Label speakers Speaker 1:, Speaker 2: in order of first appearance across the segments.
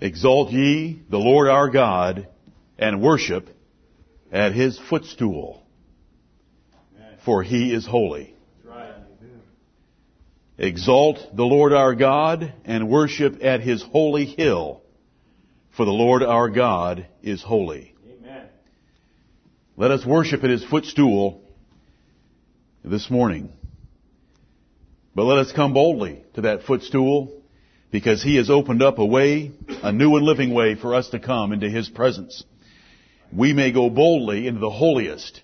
Speaker 1: Exalt ye the Lord our God and worship at his footstool, for he is holy. Exalt the Lord our God and worship at his holy hill, for the Lord our God is holy.
Speaker 2: Amen.
Speaker 1: Let us worship at his footstool this morning. But let us come boldly to that footstool because he has opened up a way, a new and living way for us to come into his presence. We may go boldly into the holiest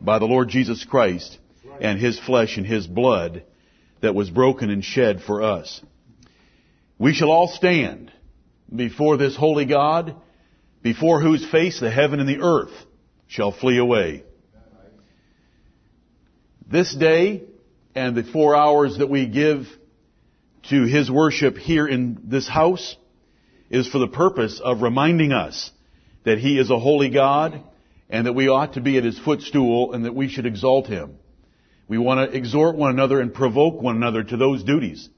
Speaker 1: by the Lord Jesus Christ and his flesh and his blood that was broken and shed for us. We shall all stand before this holy God, before whose face the heaven and the earth shall flee away. This day and the four hours that we give to His worship here in this house is for the purpose of reminding us that He is a holy God and that we ought to be at His footstool and that we should exalt Him. We want to exhort one another and provoke one another to those duties.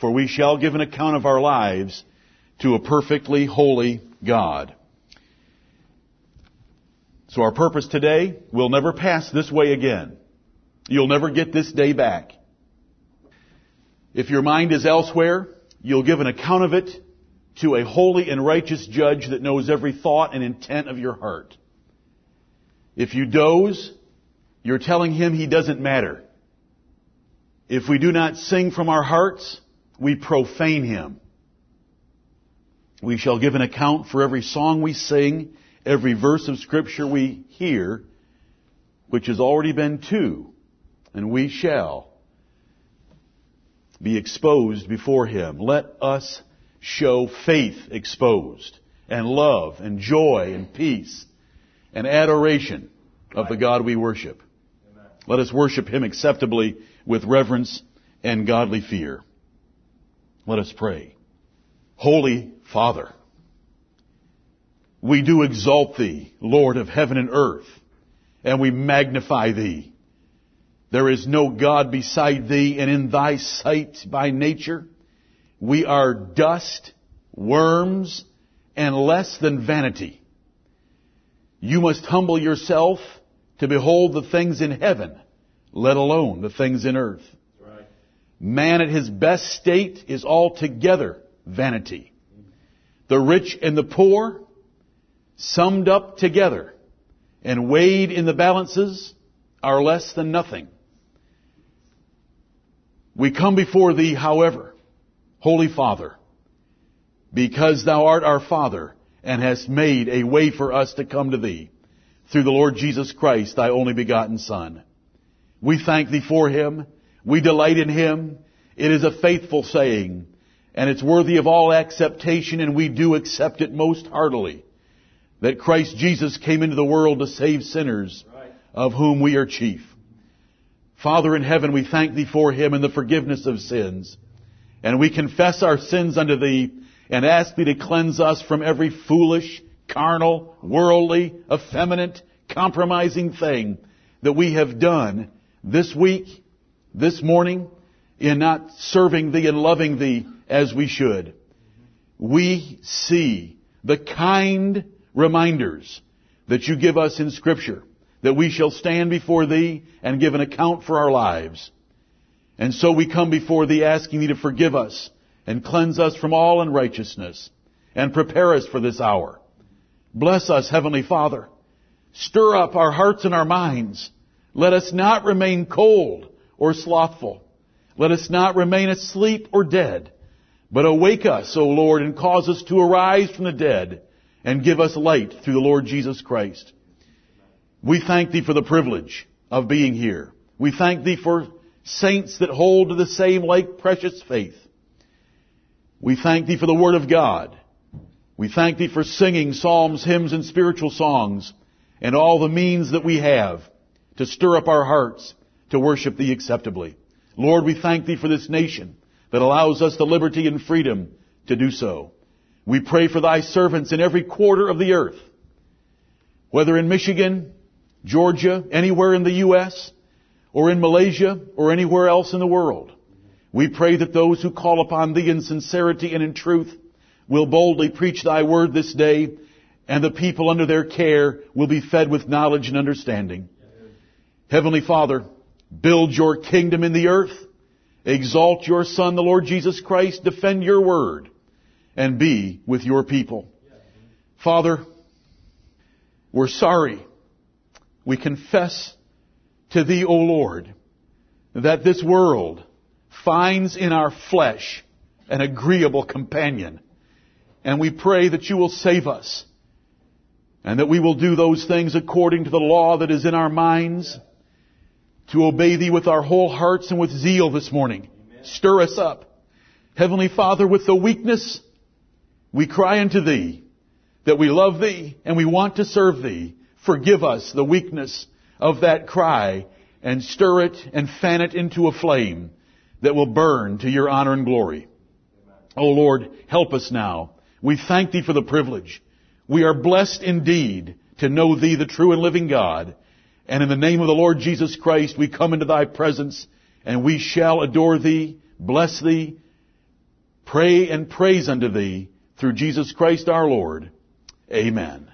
Speaker 1: For we shall give an account of our lives to a perfectly holy God. So our purpose today will never pass this way again. You'll never get this day back. If your mind is elsewhere, you'll give an account of it to a holy and righteous judge that knows every thought and intent of your heart. If you doze, you're telling him he doesn't matter. If we do not sing from our hearts, we profane him. We shall give an account for every song we sing, every verse of scripture we hear, which has already been two, and we shall be exposed before him. Let us show faith exposed, and love, and joy, and peace, and adoration of the God we worship. Let us worship Him acceptably with reverence and godly fear. Let us pray. Holy Father, we do exalt Thee, Lord of heaven and earth, and we magnify Thee. There is no God beside Thee, and in Thy sight by nature, we are dust, worms, and less than vanity. You must humble yourself to behold the things in heaven, let alone the things in earth. Man at his best state is altogether vanity. The rich and the poor, summed up together and weighed in the balances, are less than nothing. We come before thee, however, Holy Father, because thou art our Father and hast made a way for us to come to thee through the Lord Jesus Christ, thy only begotten Son. We thank thee for him. We delight in him. It is a faithful saying, and it's worthy of all acceptation, and we do accept it most heartily, that Christ Jesus came into the world to save sinners, of whom we are chief. Father in heaven, we thank thee for him and the forgiveness of sins. And we confess our sins unto thee and ask thee to cleanse us from every foolish, carnal, worldly, effeminate, compromising thing that we have done this week, this morning, in not serving thee and loving thee as we should. We see the kind reminders that you give us in scripture that we shall stand before thee and give an account for our lives. And so we come before thee asking thee to forgive us and cleanse us from all unrighteousness and prepare us for this hour. Bless us, Heavenly Father. Stir up our hearts and our minds. Let us not remain cold or slothful. Let us not remain asleep or dead. But awake us, O Lord, and cause us to arise from the dead and give us light through the Lord Jesus Christ. We thank Thee for the privilege of being here. We thank Thee for saints that hold to the same like precious faith. We thank Thee for the Word of God. We thank Thee for singing psalms, hymns, and spiritual songs, and all the means that we have to stir up our hearts to worship Thee acceptably. Lord, we thank Thee for this nation that allows us the liberty and freedom to do so. We pray for Thy servants in every quarter of the earth, whether in Michigan, Georgia, anywhere in the U.S., or in Malaysia, or anywhere else in the world. We pray that those who call upon Thee in sincerity and in truth will boldly preach thy word this day, and the people under their care will be fed with knowledge and understanding. Heavenly Father, build your kingdom in the earth, exalt your Son, the Lord Jesus Christ, defend your word, and be with your people. Father, we're sorry. We confess to Thee, O Lord, that this world finds in our flesh an agreeable companion. And we pray that you will save us and that we will do those things according to the law that is in our minds to obey thee with our whole hearts and with zeal this morning. Amen. Stir us up. Heavenly Father, with the weakness, we cry unto thee that we love thee and we want to serve thee. Forgive us the weakness of that cry and stir it and fan it into a flame that will burn to your honor and glory. Oh Lord, help us now. We thank thee for the privilege. We are blessed indeed to know thee, the true and living God. And in the name of the Lord Jesus Christ, we come into thy presence and we shall adore thee, bless thee, pray and praise unto thee through Jesus Christ our Lord. Amen.